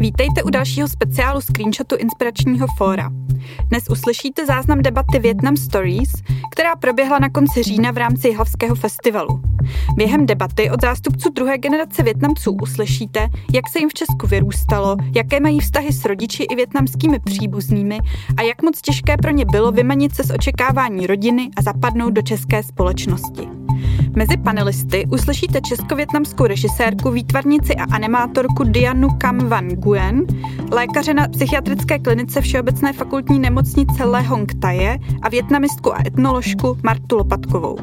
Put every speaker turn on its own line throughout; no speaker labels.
Vítejte u dalšího speciálu screenshotu inspiračního fóra. Dnes uslyšíte záznam debaty Vietnam Stories, která proběhla na konci října v rámci Jihlavského festivalu. Během debaty od zástupců druhé generace Větnamců uslyšíte, jak se jim v Česku vyrůstalo, jaké mají vztahy s rodiči i větnamskými příbuznými a jak moc těžké pro ně bylo vymanit se z očekávání rodiny a zapadnout do české společnosti. Mezi panelisty uslyšíte česko-větnamskou režisérku, výtvarnici a animátorku Dianu Kam Van Nguyen, lékaře na psychiatrické klinice Všeobecné fakultní nemocnice Le Hong Taje a větnamistku a etnoložku Martu Lopatkovou.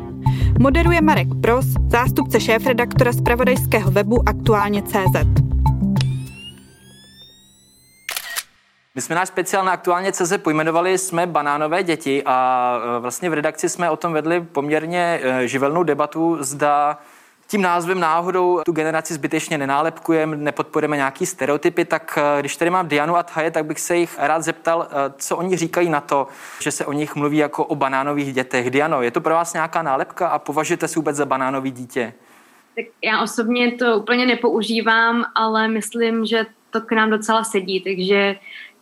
Moderuje Marek Pros, zástupce šéf-redaktora pravodajského webu Aktuálně.cz.
My jsme náš speciál na aktuálně CZ pojmenovali jsme banánové děti a e, vlastně v redakci jsme o tom vedli poměrně e, živelnou debatu, zda tím názvem náhodou tu generaci zbytečně nenálepkujeme, nepodporujeme nějaký stereotypy, tak e, když tady mám Dianu a Thaje, tak bych se jich rád zeptal, co oni říkají na to, že se o nich mluví jako o banánových dětech. Diano, je to pro vás nějaká nálepka a považujete si vůbec za banánový dítě?
Tak já osobně to úplně nepoužívám, ale myslím, že to k nám docela sedí, takže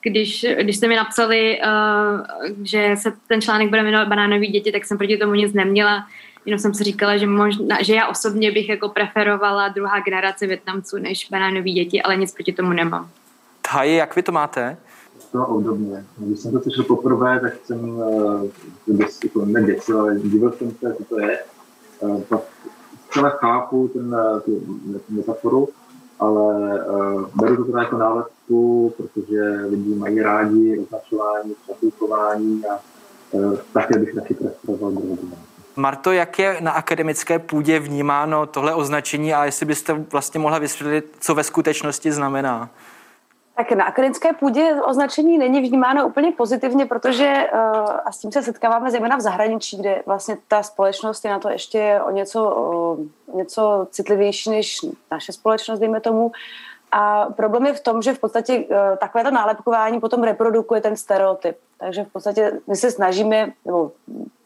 když, když jste mi napsali, uh, že se ten článek bude jmenovat Banánový děti, tak jsem proti tomu nic neměla. Jenom jsem si říkala, že, možná, že já osobně bych jako preferovala druhá generace Větnamců než banánový děti, ale nic proti tomu nemám.
Thaj, jak vy to máte?
To obdobně. Když jsem to slyšel poprvé, tak jsem uh, jako neděsil, ale divil jsem se, co to je. Uh, pak zcela chápu ten, tu, tu metaforu, ale uh, beru to teda jako nálepku, protože lidi mají rádi označování, přepulkování a uh, také bych taky preferoval
Marto, jak je na akademické půdě vnímáno tohle označení a jestli byste vlastně mohla vysvětlit, co ve skutečnosti znamená?
Tak na akademické půdě označení není vnímáno úplně pozitivně, protože uh, a s tím se setkáváme zejména v zahraničí, kde vlastně ta společnost je na to ještě o něco, uh, něco citlivější než naše společnost, dejme tomu. A problém je v tom, že v podstatě uh, takovéto nálepkování potom reprodukuje ten stereotyp. Takže v podstatě my se snažíme, nebo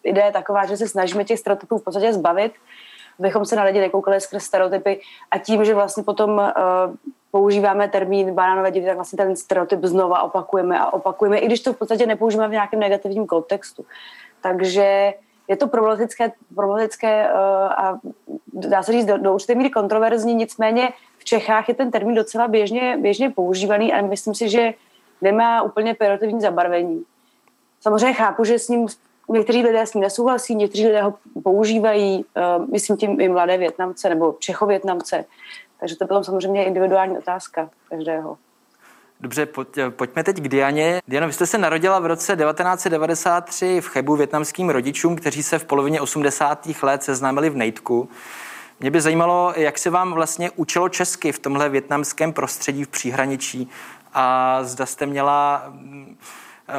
ideje je taková, že se snažíme těch stereotypů v podstatě zbavit, abychom se na lidi nekoukali skrz stereotypy a tím, že vlastně potom uh, používáme termín banánové děti, tak vlastně ten stereotyp znova opakujeme a opakujeme, i když to v podstatě nepoužíváme v nějakém negativním kontextu. Takže je to problematické, problematické uh, a dá se říct do, do určité míry kontroverzní, nicméně v Čechách je ten termín docela běžně, běžně používaný a myslím si, že nemá úplně pejorativní zabarvení. Samozřejmě chápu, že s ním někteří lidé s ním nesouhlasí, někteří lidé ho používají, uh, myslím tím i mladé Větnamce nebo Čechovětnamce, takže to bylo samozřejmě individuální otázka každého.
Dobře, pojď, pojďme teď k Dianě. Diano, vy jste se narodila v roce 1993 v Chebu větnamským rodičům, kteří se v polovině 80. let seznámili v Nejtku. Mě by zajímalo, jak se vám vlastně učilo česky v tomhle větnamském prostředí v příhraničí a zda jste měla mm,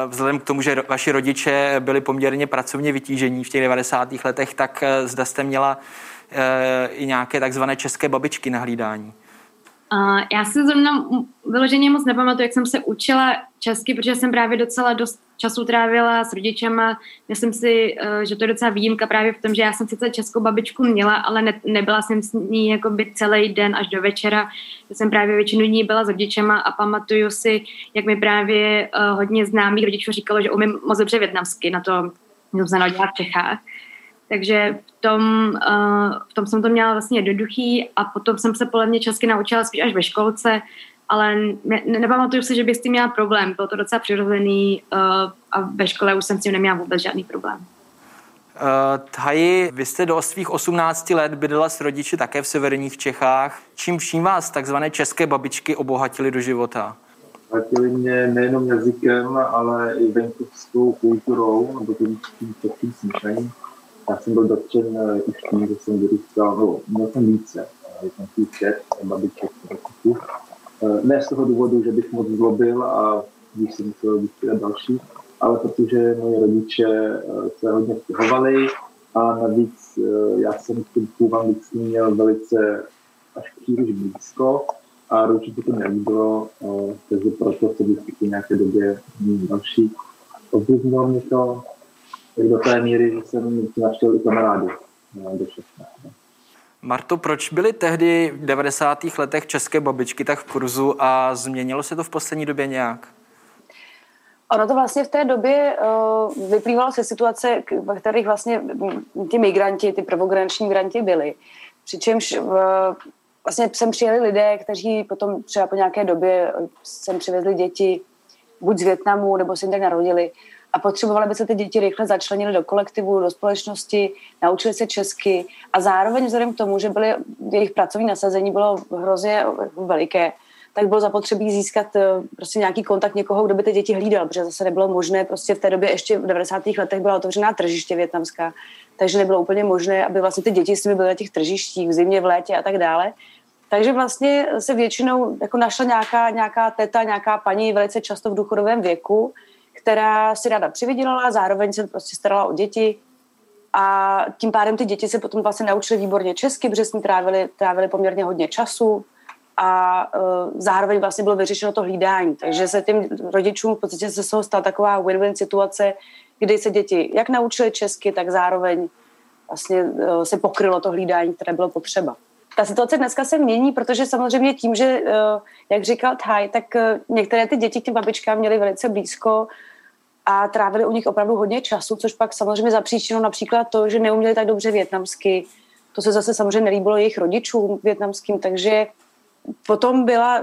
vzhledem k tomu, že vaši rodiče byli poměrně pracovně vytížení v těch 90. letech, tak eh, zda jste měla i nějaké takzvané české babičky na hlídání?
Uh, já si zrovna vyloženě moc nepamatuju, jak jsem se učila česky, protože jsem právě docela dost času trávila s rodičema. Myslím si, uh, že to je docela výjimka právě v tom, že já jsem sice českou babičku měla, ale ne, nebyla jsem s ní jakoby celý den až do večera. Já jsem právě většinu dní byla s rodičema a pamatuju si, jak mi právě uh, hodně známých rodičů říkalo, že umím moc dobře větnamsky, na to jsem se narodila v Čechách. Takže v tom, uh, v tom jsem to měla vlastně jednoduchý a potom jsem se podle mě česky naučila spíš až ve školce, ale ne, nepamatuju si, že bych s tím měla problém. Bylo to docela přirozený uh, a ve škole už jsem s tím neměla vůbec žádný problém.
Uh, Taji, vy jste do svých 18 let bydlela s rodiči také v severních Čechách. Čím vším vás takzvané české babičky obohatily do života?
Obohatily mě nejenom jazykem, ale i venkovskou kulturou, nebo tím, tím, tím smíšením já jsem byl dotčen už tím, že jsem vyrůstal, no, měl jsem více, uh, jsem si šest, babiček, uh, ne z toho důvodu, že bych moc zlobil a když jsem musel vystřídat další, ale protože moje rodiče uh, se hodně stěhovali a navíc já jsem k tím anglickým měl velice až příliš blízko a určitě to nebylo, takže proto jsem vždycky v nějaké době další. Ovlivnilo mě to, tak do té míry, že jsem našel i kamarády do 16.
Marto, proč byly tehdy v 90. letech české babičky tak v kurzu a změnilo se to v poslední době nějak?
Ono to vlastně v té době uh, vyplývalo se situace, ve kterých vlastně ty migranti, ty prvogranční migranti byli. Přičemž uh, vlastně sem přijeli lidé, kteří potom třeba po nějaké době sem přivezli děti buď z Větnamu, nebo se jim tak narodili a potřebovali by se ty děti rychle začlenili do kolektivu, do společnosti, naučili se česky a zároveň vzhledem k tomu, že byly, jejich pracovní nasazení bylo hrozně veliké, tak bylo zapotřebí získat eh, prostě nějaký kontakt někoho, kdo by ty děti hlídal, protože zase nebylo možné, prostě v té době ještě v 90. letech byla otevřená tržiště větnamská, takže nebylo úplně možné, aby vlastně ty děti s nimi byly na těch tržištích v zimě, v létě a tak dále. Takže vlastně se většinou jako našla nějaká, nějaká teta, nějaká paní velice často v důchodovém věku, která si ráda přivydělala, zároveň se prostě starala o děti a tím pádem ty děti se potom vlastně naučily výborně česky, protože jsme trávili, trávili poměrně hodně času a uh, zároveň vlastně bylo vyřešeno to hlídání. Takže se tím rodičům v podstatě se toho stala taková win-win situace, kdy se děti jak naučily česky, tak zároveň vlastně uh, se pokrylo to hlídání, které bylo potřeba. Ta situace dneska se mění, protože samozřejmě tím, že, uh, jak říkal Thaj, tak některé ty děti k těm babičkám měly velice blízko, a trávili u nich opravdu hodně času, což pak samozřejmě zapříčinilo například to, že neuměli tak dobře větnamsky. To se zase samozřejmě nelíbilo jejich rodičům větnamským, takže potom byla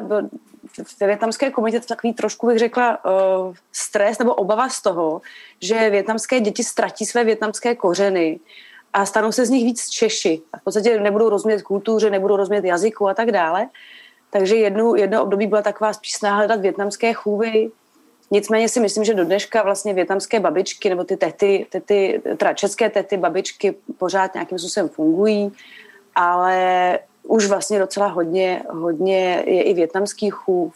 ve větnamské komunitě takový trošku, bych řekla, uh, stres nebo obava z toho, že větnamské děti ztratí své větnamské kořeny a stanou se z nich víc Češi. A v podstatě nebudou rozumět kultuře, nebudou rozumět jazyku a tak dále. Takže jedno, jedno období byla taková spíš snaha hledat větnamské chůvy, Nicméně si myslím, že do dneška vlastně větnamské babičky nebo ty tety, tety teda české tety, babičky pořád nějakým způsobem fungují, ale už vlastně docela hodně, hodně je i větnamských chův.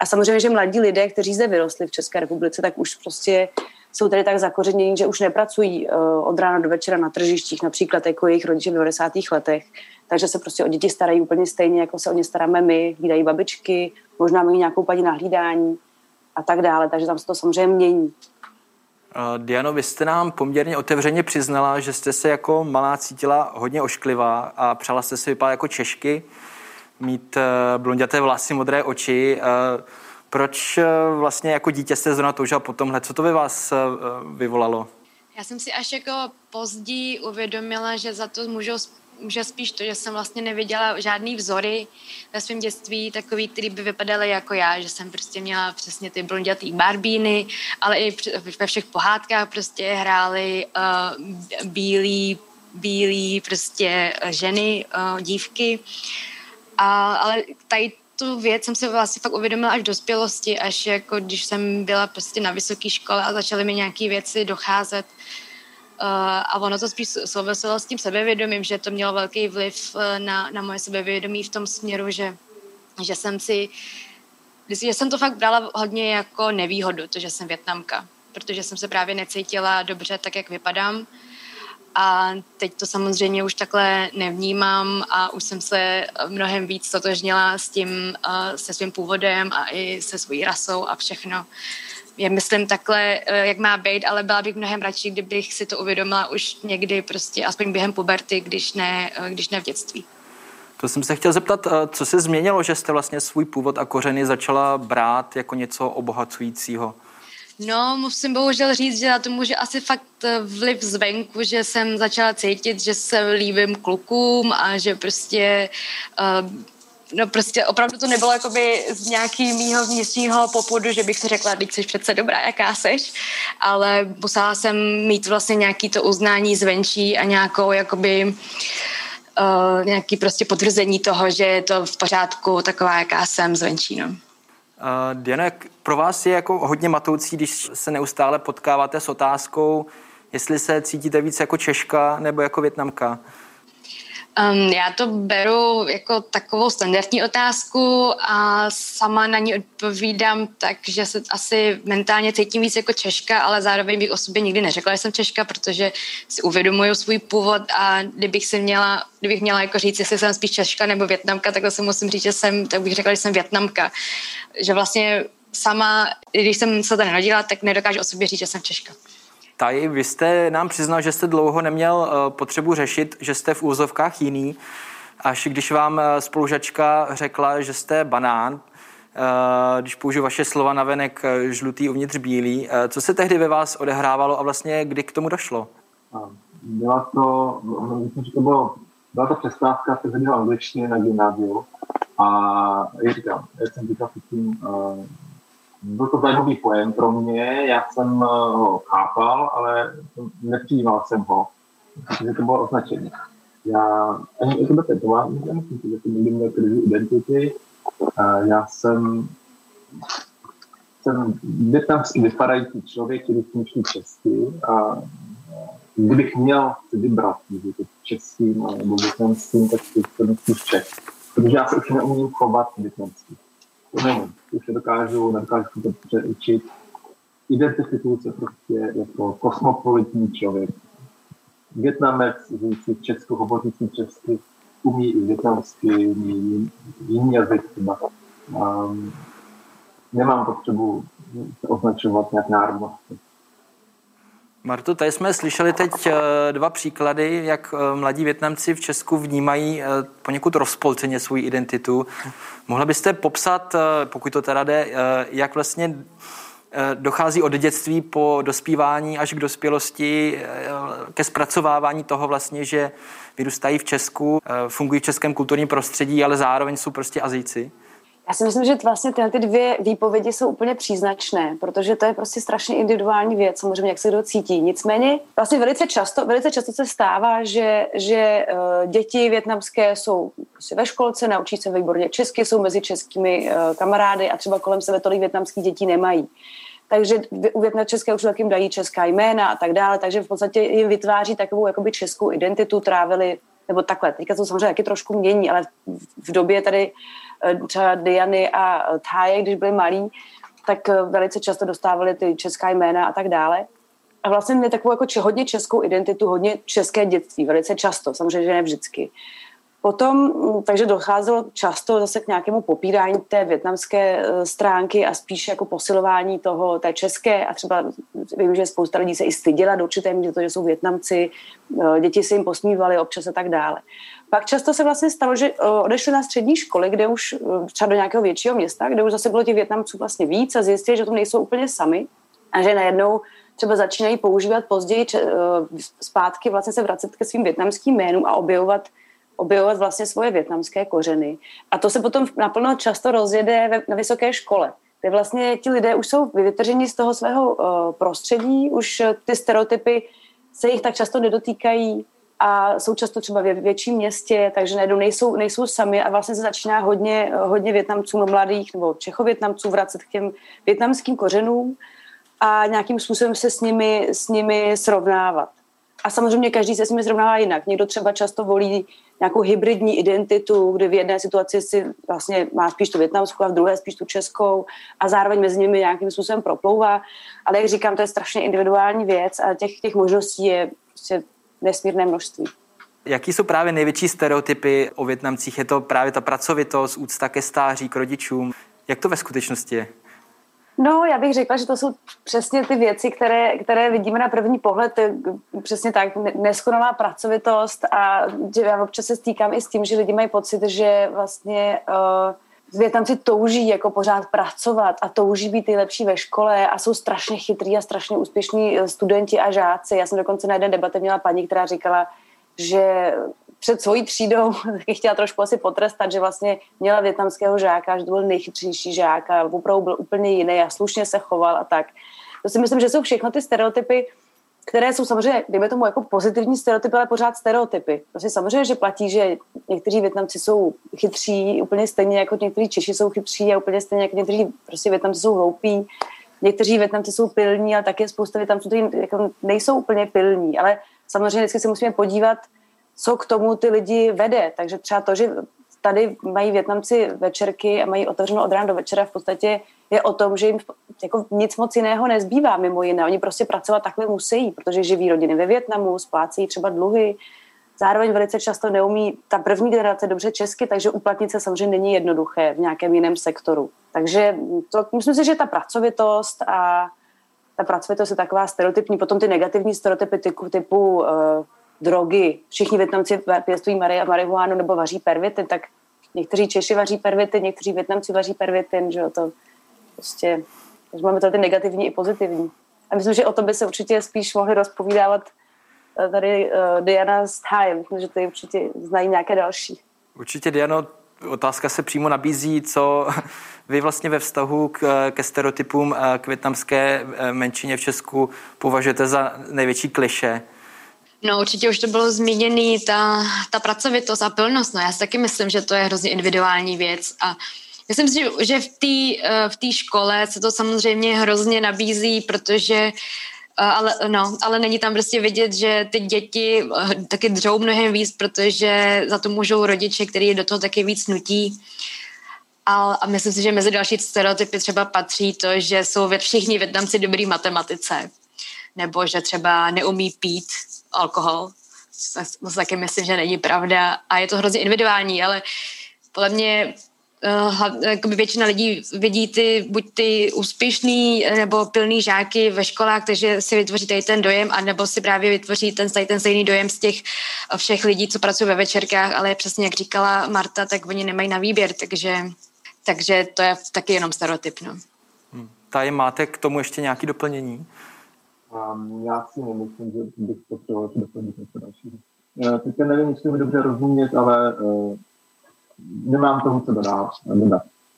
A samozřejmě, že mladí lidé, kteří zde vyrostli v České republice, tak už prostě jsou tady tak zakořenění, že už nepracují uh, od rána do večera na tržištích, například jako jejich rodiče v 90. letech. Takže se prostě o děti starají úplně stejně, jako se o ně staráme my, hlídají babičky, možná mají nějakou paní na hlídání a tak dále, takže tam se to samozřejmě mění.
Diano, vy jste nám poměrně otevřeně přiznala, že jste se jako malá cítila hodně ošklivá a přála jste si vypadat jako Češky, mít eh, blonděté vlasy, modré oči. Eh, proč eh, vlastně jako dítě jste zrovna toužila po tomhle? Co to by vás vyvolalo?
Já jsem si až jako později uvědomila, že za to můžou že spíš to, že jsem vlastně neviděla žádný vzory ve svém dětství, takový, který by vypadaly jako já, že jsem prostě měla přesně ty blondětý barbíny, ale i ve všech pohádkách prostě hrály uh, bílí, bílí prostě ženy, uh, dívky. A, ale tady tu věc jsem se vlastně fakt uvědomila až v dospělosti, až jako když jsem byla prostě na vysoké škole a začaly mi nějaké věci docházet, Uh, a ono to spíš souviselo s tím sebevědomím, že to mělo velký vliv uh, na, na moje sebevědomí v tom směru, že, že jsem si, že jsem to fakt brala hodně jako nevýhodu, to, že jsem větnamka, protože jsem se právě necítila dobře tak, jak vypadám. A teď to samozřejmě už takhle nevnímám a už jsem se mnohem víc totožnila s tím, uh, se svým původem a i se svojí rasou a všechno. Je myslím takhle, eh, jak má být, ale byla bych mnohem radši, kdybych si to uvědomila už někdy prostě, aspoň během puberty, když ne, eh, když ne v dětství.
To jsem se chtěl zeptat, eh, co se změnilo, že jste vlastně svůj původ a kořeny začala brát jako něco obohacujícího?
No, musím bohužel říct, že na to může asi fakt vliv zvenku, že jsem začala cítit, že se líbím klukům a že prostě uh, no prostě opravdu to nebylo jakoby z nějaký mýho vnitřního popudu, že bych si řekla, teď jsi přece dobrá, jaká seš, ale musela jsem mít vlastně nějaký to uznání zvenčí a nějakou jakoby uh, nějaký prostě potvrzení toho, že je to v pořádku taková, jaká jsem zvenčí, no. Uh,
Diana, pro vás je jako hodně matoucí, když se neustále potkáváte s otázkou, jestli se cítíte víc jako Češka nebo jako Větnamka.
Um, já to beru jako takovou standardní otázku a sama na ní odpovídám tak, že se asi mentálně cítím víc jako Češka, ale zároveň bych o sobě nikdy neřekla, že jsem Češka, protože si uvědomuju svůj původ a kdybych si měla, kdybych měla jako říct, jestli jsem spíš Češka nebo Větnamka, tak to si musím říct, že jsem, tak bych řekla, že jsem Větnamka. Že vlastně sama, když jsem se to narodila, tak nedokážu o sobě říct, že jsem Češka.
Tady vy jste nám přiznal, že jste dlouho neměl potřebu řešit, že jste v úzovkách jiný, až když vám spolužačka řekla, že jste banán, když použiju vaše slova na venek žlutý uvnitř bílý. Co se tehdy ve vás odehrávalo a vlastně kdy k tomu došlo?
Byla to, myslím, že to bylo, byla to přestávka, jsem dělal angličtině na gymnáziu a jak říkám, jak jsem říkal předtím, byl to zajímavý pojem pro mě, já jsem ho chápal, ale nepřijímal jsem ho, protože to bylo označení. Já ani to bude tetová, myslím si, že jsem někdy měl krizi identity. Uh, já jsem jsem větnamský vypadající člověk, který smýšlí česky a kdybych měl si vybrat mezi českým nebo větnamským, tak to spíš Čech. Protože já se už neumím chovat větnamsky. To nevím, už dokážu, nedokážu to přeučit. Identifikuju se prostě jako kosmopolitní člověk. Větnamec, žijící v Česku, hovořící česky, umí i větnamsky, umí jiný jazyk třeba. Um, nemám potřebu se označovat nějak národnostně.
Marto, tady jsme slyšeli teď eh, dva příklady, jak eh, mladí Větnamci v Česku vnímají eh, poněkud rozpolceně svou identitu. Mohla byste popsat, pokud to teda jde, jak vlastně dochází od dětství po dospívání až k dospělosti ke zpracovávání toho vlastně, že vyrůstají v Česku, fungují v českém kulturním prostředí, ale zároveň jsou prostě Azijci?
Já si myslím, že vlastně tyhle ty dvě výpovědi jsou úplně příznačné, protože to je prostě strašně individuální věc, samozřejmě, jak se kdo cítí. Nicméně vlastně velice často, velice často se stává, že, že uh, děti větnamské jsou prostě ve školce, naučí se výborně česky, jsou mezi českými uh, kamarády a třeba kolem sebe tolik větnamských dětí nemají takže u české už jim dají česká jména a tak dále, takže v podstatě jim vytváří takovou jakoby českou identitu, trávili, nebo takhle, teďka to samozřejmě taky trošku mění, ale v době tady Eh, třeba Diany a Táje, když byli malí, tak eh, velice často dostávali ty česká jména a tak dále. A vlastně měli takovou jako hodně českou identitu, hodně české dětství, velice často, samozřejmě, že ne vždycky. Potom, mm, takže docházelo často zase k nějakému popírání té větnamské eh, stránky a spíš jako posilování toho, té české a třeba vím, že spousta lidí se i styděla do určité míry, že jsou Větnamci, děti se jim posmívaly občas a tak dále. Pak často se vlastně stalo, že eh, odešli na střední školy, kde už třeba do nějakého většího města, kde už zase bylo těch Větnamců vlastně víc a zjistili, že to nejsou úplně sami a že najednou třeba začínají používat později zpátky vlastně se vracet ke svým větnamským jménům a objevovat objevovat vlastně svoje větnamské kořeny. A to se potom naplno často rozjede na vysoké škole, kde vlastně ti lidé už jsou vytrženi z toho svého prostředí, už ty stereotypy se jich tak často nedotýkají, a jsou často třeba ve větším městě, takže nejsou, nejsou sami a vlastně se začíná hodně, hodně Větnamců no mladých nebo Čechovětnamců vracet k těm větnamským kořenům a nějakým způsobem se s nimi, s nimi srovnávat. A samozřejmě každý se s nimi srovnává jinak. Někdo třeba často volí nějakou hybridní identitu, kde v jedné situaci si vlastně má spíš tu větnamskou a v druhé spíš tu českou a zároveň mezi nimi nějakým způsobem proplouvá. Ale jak říkám, to je strašně individuální věc a těch, těch možností je prostě nesmírné množství.
Jaký jsou právě největší stereotypy o Větnamcích? Je to právě ta pracovitost, úcta ke stáří, k rodičům? Jak to ve skutečnosti je?
No, já bych řekla, že to jsou přesně ty věci, které, které vidíme na první pohled, přesně tak, neskonalá pracovitost a já občas se stýkám i s tím, že lidi mají pocit, že vlastně uh, Větnamci touží jako pořád pracovat a touží být nejlepší ve škole a jsou strašně chytrý a strašně úspěšní studenti a žáci. Já jsem dokonce na jedné debatě měla paní, která říkala, že před svojí třídou taky chtěla trošku asi potrestat, že vlastně měla větnamského žáka, že to byl nejchytřejší žák a opravdu byl úplně jiný a slušně se choval a tak. To si myslím, že jsou všechno ty stereotypy, které jsou samozřejmě, dejme tomu, jako pozitivní stereotypy, ale pořád stereotypy. Prostě samozřejmě, že platí, že někteří Větnamci jsou chytří úplně stejně jako někteří Češi jsou chytří a úplně stejně jako někteří prostě Větnamci jsou hloupí. Někteří Větnamci jsou pilní, ale také spousta Větnamců, kteří jako nejsou úplně pilní. Ale samozřejmě vždycky se musíme podívat, co k tomu ty lidi vede. Takže třeba to, že tady mají Větnamci večerky a mají otevřeno od rána do večera, v podstatě je o tom, že jim jako nic moc jiného nezbývá mimo jiné. Oni prostě pracovat takhle musí, protože živí rodiny ve Větnamu, splácejí třeba dluhy, zároveň velice často neumí ta první generace dobře česky, takže uplatnit se samozřejmě není jednoduché v nějakém jiném sektoru. Takže to, myslím si, že ta pracovitost a ta pracovitost je taková stereotypní. Potom ty negativní stereotypy typu, typu uh, drogy. Všichni Větnamci pěstují mari- marihuánu nebo vaří pervitin, tak někteří Češi vaří pervitin, někteří Větnamci vaří pervitin, že jo, to prostě, takže máme tady ty negativní i pozitivní. A myslím, že o tom by se určitě spíš mohli rozpovídávat eh, tady uh, Diana s Thajem, myslím, že ty určitě znají nějaké další.
Určitě, Diano, otázka se přímo nabízí, co vy vlastně ve vztahu k, ke stereotypům eh, k větnamské menšině v Česku považujete za největší kliše?
No určitě už to bylo zmíněný, ta, ta pracovitost a pilnost, no já si taky myslím, že to je hrozně individuální věc a Myslím si, že v té eh, v škole se to samozřejmě hrozně nabízí, protože eh, ale, no, ale není tam prostě vidět, že ty děti eh, taky dřou mnohem víc, protože za to můžou rodiče, který do toho taky víc nutí. A, a myslím si, že mezi další stereotypy třeba patří to, že jsou všichni Větnamci dobrý matematice, nebo že třeba neumí pít alkohol. To taky myslím, že není pravda a je to hrozně individuální, ale podle mě uh, většina lidí vidí ty, buď ty úspěšný nebo pilný žáky ve školách, takže si vytvoří tady ten dojem, anebo si právě vytvoří ten, tady ten stejný dojem z těch všech lidí, co pracují ve večerkách, ale přesně jak říkala Marta, tak oni nemají na výběr, takže, takže to je taky jenom stereotyp. No.
Hmm. Tady máte k tomu ještě nějaké doplnění?
Um, já si nemyslím, že bych potřeboval doplnit něco dalšího. Uh, teďka nevím, jestli mi dobře rozumět, ale uh, nemám tomu co dodat.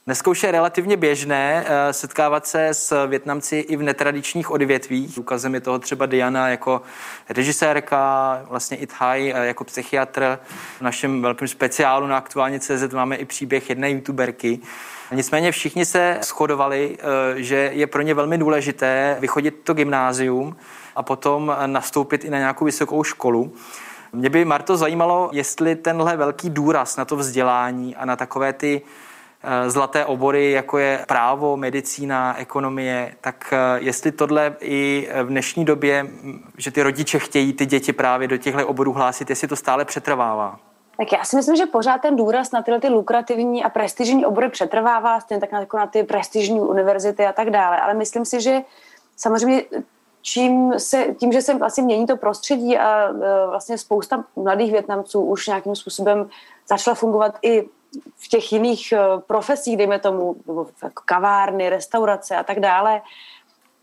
Dneska už je relativně běžné eh, setkávat se s Větnamci i v netradičních odvětvích. Ukazem je toho třeba Diana jako režisérka, vlastně i Thai eh, jako psychiatr. V našem velkém speciálu na aktuálně CZ máme i příběh jedné youtuberky. Nicméně všichni se shodovali, eh, že je pro ně velmi důležité vychodit to gymnázium a potom nastoupit i na nějakou vysokou školu. Mě by, Marto, zajímalo, jestli tenhle velký důraz na to vzdělání a na takové ty eh, zlaté obory, jako je právo, medicína, ekonomie, tak eh, jestli tohle i v dnešní době, že ty rodiče chtějí ty děti právě do těchto oborů hlásit, jestli to stále přetrvává?
Tak já si myslím, že pořád ten důraz na tyhle ty lukrativní a prestižní obory přetrvává, stejně tak jako na ty prestižní univerzity a tak dále. Ale myslím si, že samozřejmě čím se, tím, že se vlastně mění to prostředí a e, vlastně spousta mladých Větnamců už nějakým způsobem začala fungovat i v těch jiných e, profesích, dejme tomu, jako kavárny, restaurace a tak dále.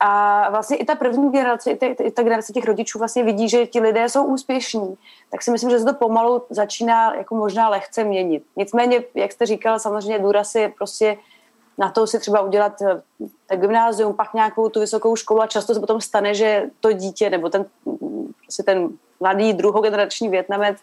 A vlastně i ta první generace, i, i ta generace těch rodičů vlastně vidí, že ti lidé jsou úspěšní. Tak si myslím, že se to pomalu začíná jako možná lehce měnit. Nicméně, jak jste říkal, samozřejmě důraz je prostě na to si třeba udělat eh, tak gymnázium, pak nějakou tu vysokou školu a často se potom stane, že to dítě nebo ten, prostě ten mladý druhogenerační Větnamec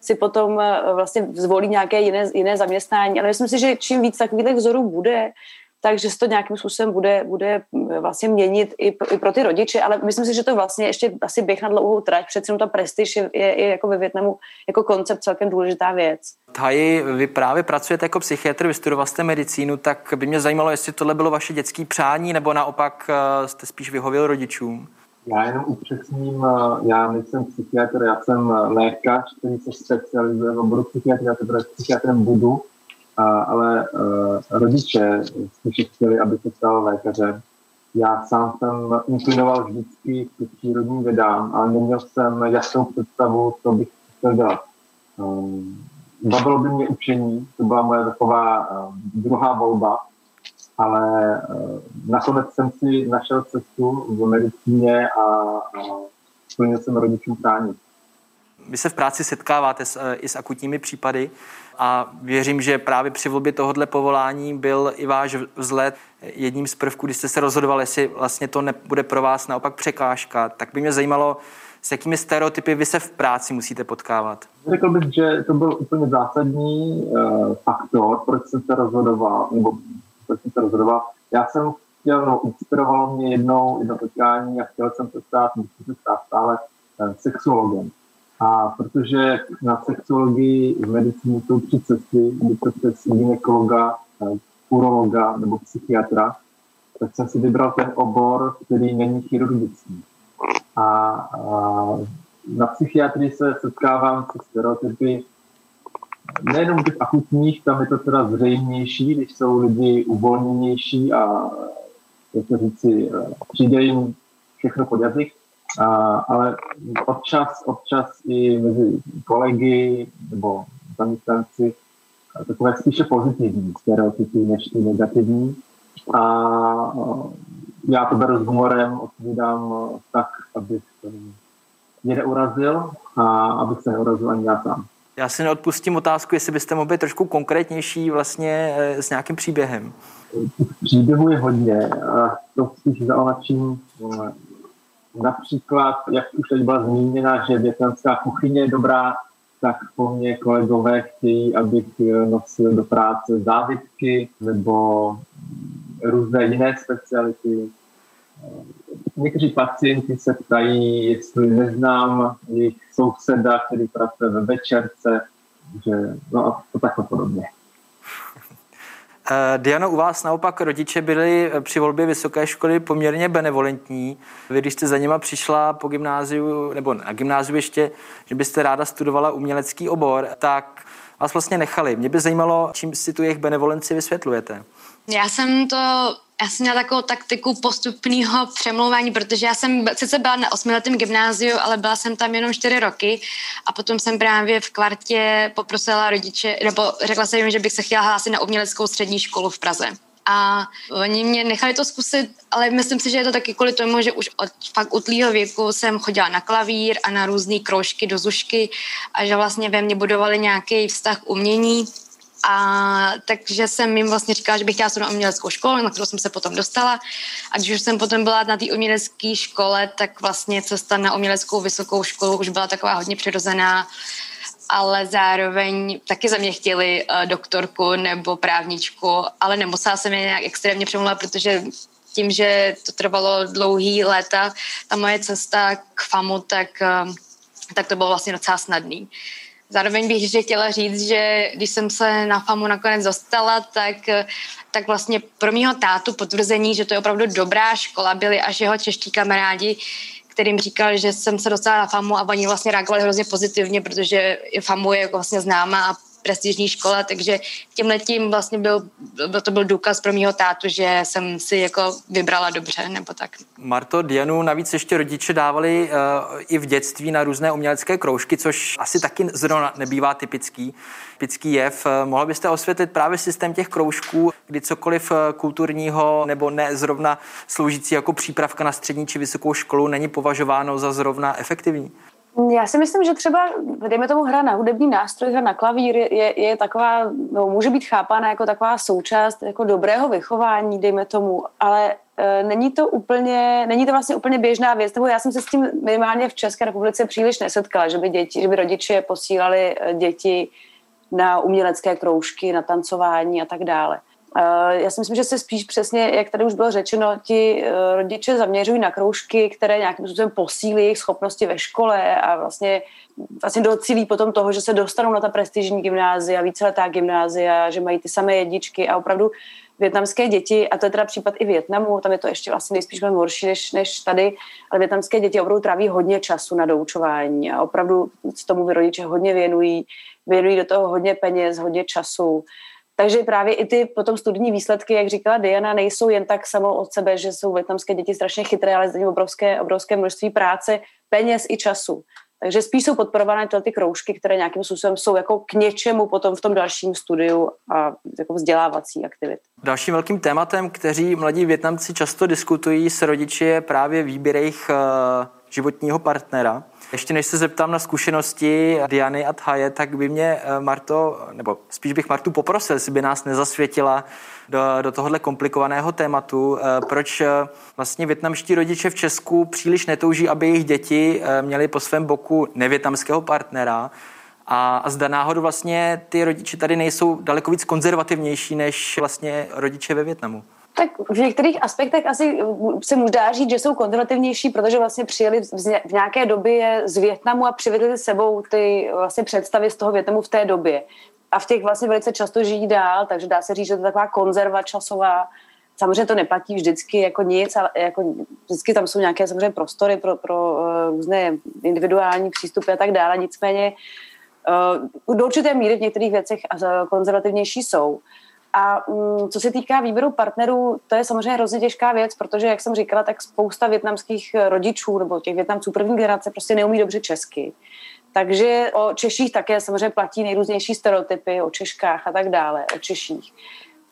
si potom eh, vlastně zvolí nějaké jiné, jiné zaměstnání. Ale myslím si, že čím víc takových vzorů bude, takže se to nějakým způsobem bude, bude mm, vlastně měnit i pro, i pro ty rodiče, ale myslím si, že to vlastně ještě asi běh na dlouhou trať, přece jenom ta prestiž je, je, je jako ve Větnamu jako koncept celkem důležitá věc.
Taji, vy právě pracujete jako psychiatr, vystudoval jste medicínu, tak by mě zajímalo, jestli tohle bylo vaše dětské přání, nebo naopak eh, jste spíš vyhověl rodičům?
Já jenom upřesním, eh, já nejsem psychiatr, já jsem lékař, který se specializuje v oboru psychiatrie, já teprve psychiatrem budu, ale uh, rodiče spíše chtěli, aby se stal lékařem. Já sám jsem inklinoval vždycky k přírodním vědám, ale neměl jsem jasnou představu, co bych chtěl dělat. Um, bavilo by mě učení, to byla moje taková uh, druhá volba, ale uh, nakonec jsem si našel cestu v medicíně a uh, splnil jsem rodičům přání.
Vy se v práci setkáváte s, i s akutními případy a věřím, že právě při volbě tohohle povolání byl i váš vzhled jedním z prvků, kdy jste se rozhodoval, jestli vlastně to nebude pro vás naopak překážka. Tak by mě zajímalo, s jakými stereotypy vy se v práci musíte potkávat?
Řekl bych, že to byl úplně zásadní uh, faktor, proč jsem se rozhodoval, nebo proč jsem se rozhodoval. Já jsem chtěl, no, inspirovalo mě jednou jedno potkání a chtěl jsem se stát, musím se stát stále uh, sexuologem. A protože na sexologii v medicíně jsou tři cesty, kdy to přes gynekologa, eh, urologa nebo psychiatra, tak jsem si vybral ten obor, který není chirurgický. A, a na psychiatrii se setkávám se stereotypy nejenom těch akutních, tam je to teda zřejmější, když jsou lidi uvolněnější a jak to říci, eh, přijde jim všechno pod jazyk, a, ale občas, občas i mezi kolegy nebo zaměstnanci takové spíše pozitivní stereotypy než ty negativní. A já to beru s humorem, odpovídám tak, abych mě neurazil a abych se neurazil ani já sám.
Já si neodpustím otázku, jestli byste mohli být trošku konkrétnější vlastně eh, s nějakým příběhem.
Příběhu je hodně. To spíš zaonačím například, jak už teď byla zmíněna, že větnamská kuchyně je dobrá, tak po mně kolegové chtějí, abych eh, nosil do práce závitky nebo různé jiné speciality. Někteří pacienti se ptají, jestli neznám jejich souseda, který pracuje ve večerce, že, no a to takhle podobně.
Eh, Diano, u vás naopak rodiče byli eh, při volbě vysoké školy poměrně benevolentní. Vy, když jste za nima přišla po gymnáziu, nebo na gymnáziu ještě, že byste ráda studovala umělecký obor, tak vás vlastně nechali. Mě by zajímalo, čím si tu jejich benevolenci vysvětlujete.
Já jsem to já jsem měla takovou taktiku postupného přemlouvání, protože já jsem sice byla na osmiletém gymnáziu, ale byla jsem tam jenom čtyři roky a potom jsem právě v kvartě poprosila rodiče, nebo řekla jsem jim, že bych se chtěla hlásit na uměleckou střední školu v Praze. A oni mě nechali to zkusit, ale myslím si, že je to taky kvůli tomu, že už od fakt utlýho věku jsem chodila na klavír a na různé kroužky do zušky a že vlastně ve mně budovali nějaký vztah umění a takže jsem jim vlastně říkala, že bych chtěla studovat uměleckou školu, na kterou jsem se potom dostala. A když už jsem potom byla na té umělecké škole, tak vlastně cesta na uměleckou vysokou školu už byla taková hodně přirozená ale zároveň taky za mě chtěli uh, doktorku nebo právničku, ale nemusela jsem je nějak extrémně přemluvat, protože tím, že to trvalo dlouhý léta, ta moje cesta k FAMu, tak, uh, tak to bylo vlastně docela snadný. Zároveň bych že chtěla říct, že když jsem se na FAMu nakonec dostala, tak, tak vlastně pro mýho tátu potvrzení, že to je opravdu dobrá škola, byli až jeho čeští kamarádi, kterým říkal, že jsem se dostala na FAMu a oni vlastně reagovali hrozně pozitivně, protože FAMu je jako vlastně známá a prestižní škola, takže tím letím vlastně byl, byl, to byl důkaz pro mýho tátu, že jsem si jako vybrala dobře, nebo tak.
Marto, Dianu navíc ještě rodiče dávali uh, i v dětství na různé umělecké kroužky, což asi taky zrovna nebývá typický, typický jev. Uh, mohla byste osvětlit právě systém těch kroužků, kdy cokoliv uh, kulturního nebo ne zrovna sloužící jako přípravka na střední či vysokou školu není považováno za zrovna efektivní?
Já si myslím, že třeba, dejme tomu hra na hudební nástroj, hra na klavír je, je taková, no, může být chápána jako taková součást jako dobrého vychování, dejme tomu, ale e, není to úplně, není to vlastně úplně běžná věc, nebo já jsem se s tím minimálně v České republice příliš nesetkala, že by, děti, že by rodiče posílali e, děti na umělecké kroužky, na tancování a tak dále. Eh, já si myslím, že se spíš přesně, jak tady už bylo řečeno, ti eh, rodiče zaměřují na kroužky, které nějakým způsobem posílí jejich schopnosti ve škole a vlastně, vlastně docílí potom toho, že se dostanou na ta prestižní gymnázia, víceletá gymnázia, že mají ty samé jedničky a opravdu větnamské děti, a to je teda případ i Větnamu, tam je to ještě vlastně nejspíš mnohem horší než, než tady, ale větnamské děti opravdu tráví hodně času na doučování a opravdu tomu rodiče hodně věnují, věnují do toho hodně peněz, hodně času. Takže právě i ty potom studijní výsledky, jak říkala Diana, nejsou jen tak samo od sebe, že jsou větnamské děti strašně chytré, ale zde obrovské, obrovské množství práce, peněz i času. Takže spíš jsou podporované tyhle ty kroužky, které nějakým způsobem jsou jako k něčemu potom v tom dalším studiu a jako vzdělávací aktivit.
Dalším velkým tématem, kteří mladí Větnamci často diskutují s rodiči, je právě výběr jejich eh, životního partnera. Ještě než se zeptám na zkušenosti Diany a Thaje, tak by mě eh, Marto, nebo spíš bych Martu poprosil, jestli by nás nezasvětila do, do tohohle komplikovaného tématu. Eh, proč eh, vlastně větnamští rodiče v Česku příliš netouží, aby jejich děti měli po svém boku nevětnamského partnera, a, a zda náhodou vlastně ty rodiče tady nejsou daleko víc konzervativnější než vlastně rodiče ve Větnamu.
Tak v některých aspektech asi se mu dá říct, že jsou konzervativnější, protože vlastně přijeli v nějaké době z Větnamu a přivedli sebou ty vlastně představy z toho Větnamu v té době. A v těch vlastně velice často žijí dál, takže dá se říct, že to je taková konzerva časová. Samozřejmě to neplatí vždycky jako nic, ale jako vždycky tam jsou nějaké samozřejmě prostory pro, pro uh, různé individuální přístupy a tak dále. Nicméně uh, do určité míry v některých věcech konzervativnější jsou. A co se týká výběru partnerů, to je samozřejmě hrozně těžká věc, protože, jak jsem říkala, tak spousta větnamských rodičů nebo těch větnamců první generace prostě neumí dobře česky. Takže o Češích také samozřejmě platí nejrůznější stereotypy, o Češkách a tak dále, o Češích.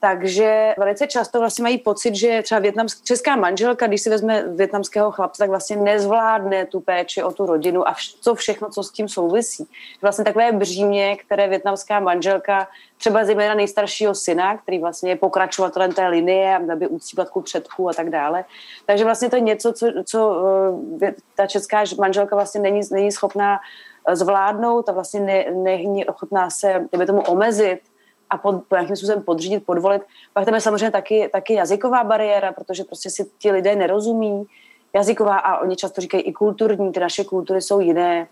Takže velice často vlastně mají pocit, že třeba větnamská, česká manželka, když si vezme větnamského chlapce, tak vlastně nezvládne tu péči o tu rodinu a vš- co všechno, co s tím souvisí. Vlastně takové břímě, které větnamská manželka, třeba zejména nejstaršího syna, který vlastně je pokračovatelem té linie, aby uctívat ku předků a tak dále. Takže vlastně to je něco, co, co eh, ta česká manželka vlastně není, není schopná zvládnout a vlastně ne, není ochotná se, tomu, omezit a pod, nějakým způsobem podřídit, podvolit. Pak tam je samozřejmě taky, taky jazyková bariéra, protože prostě si ti lidé nerozumí. Jazyková a oni často říkají i kulturní, ty naše kultury jsou jiné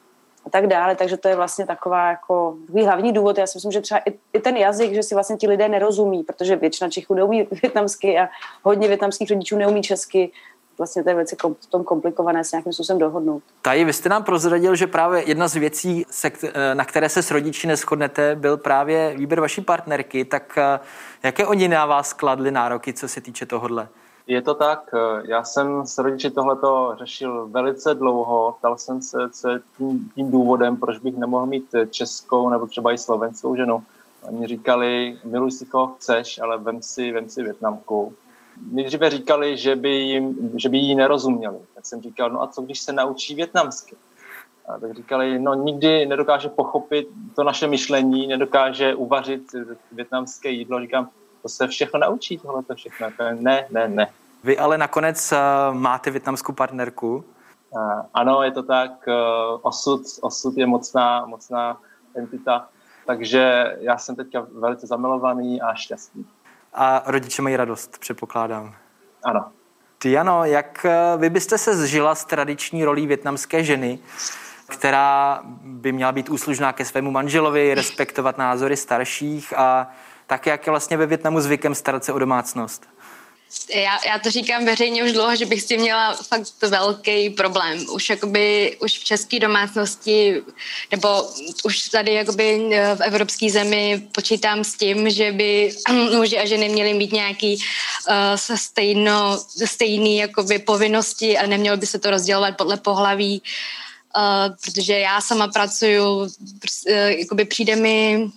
a tak dále, takže to je vlastně taková jako hlavní důvod. Já si myslím, že třeba i, i ten jazyk, že si vlastně ti lidé nerozumí, protože většina Čechů neumí větnamsky a hodně větnamských rodičů neumí česky, vlastně té věci v tom komplikované se nějakým způsobem dohodnout.
Tady vy jste nám prozradil, že právě jedna z věcí, na které se s rodiči neschodnete, byl právě výběr vaší partnerky, tak eh, jaké oni na vás kladli nároky, co se týče tohohle?
Je to tak, eh, já jsem s rodiči tohleto řešil velice dlouho, ptal jsem se, co je tím, tím důvodem, proč bych nemohl mít českou nebo třeba i slovenskou ženu. Oni říkali, miluj si koho chceš, ale vem si, vem si větnamku nejdříve říkali, že by, jim, že by jí nerozuměli. Tak jsem říkal, no a co když se naučí větnamsky? A tak říkali, no nikdy nedokáže pochopit to naše myšlení, nedokáže uvařit větnamské jídlo. Říkám, to se všechno naučí, tohle to všechno. Ne, ne, ne.
Vy ale nakonec uh, máte větnamskou partnerku?
Uh, ano, je to tak. Uh, osud, osud je mocná, mocná entita. Takže já jsem teďka velice zamilovaný a šťastný
a rodiče mají radost, předpokládám.
Ano.
Diano, jak eh, vy byste se zžila s tradiční rolí větnamské ženy, která by měla být úslužná ke svému manželovi, respektovat názory starších a tak, jak je vlastně ve Větnamu zvykem starat se o domácnost?
Já, já to říkám veřejně už dlouho, že bych s tím měla fakt velký problém. Už jakoby, už v české domácnosti, nebo už tady jakoby v evropské zemi počítám s tím, že by muži a ženy měly mít nějaký uh, stejno, stejný jakoby povinnosti a nemělo by se to rozdělovat podle pohlaví. Uh, protože já sama pracuju, uh, jakoby přijde mi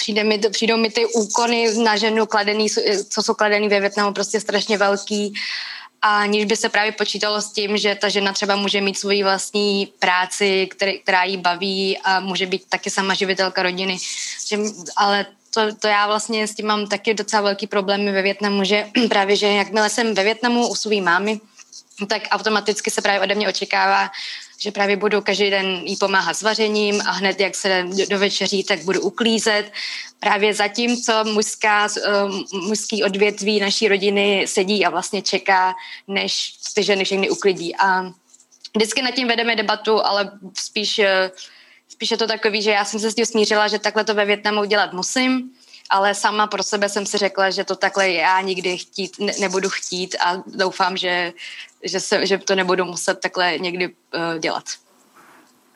přijde mi, přijdou mi ty úkony na ženu kladený, co jsou kladený ve Větnamu, prostě strašně velký a níž by se právě počítalo s tím, že ta žena třeba může mít svoji vlastní práci, který, která jí baví a může být taky sama živitelka rodiny. Že, ale to, to já vlastně s tím mám taky docela velký problémy ve Větnamu, že právě, že jakmile jsem ve Větnamu u svý mámy, tak automaticky se právě ode mě očekává, že právě budu každý den jí pomáhat s vařením a hned, jak se do večeří, tak budu uklízet. Právě zatímco mužská, uh, mužský odvětví naší rodiny sedí a vlastně čeká, než ty ženy všechny uklidí. A vždycky nad tím vedeme debatu, ale spíš, uh, spíš je to takový, že já jsem se s tím smířila, že takhle to ve Větnamu dělat musím, ale sama pro sebe jsem si řekla, že to takhle já nikdy chtít, ne, nebudu chtít a doufám, že že, se, že to nebudu muset takhle někdy uh, dělat.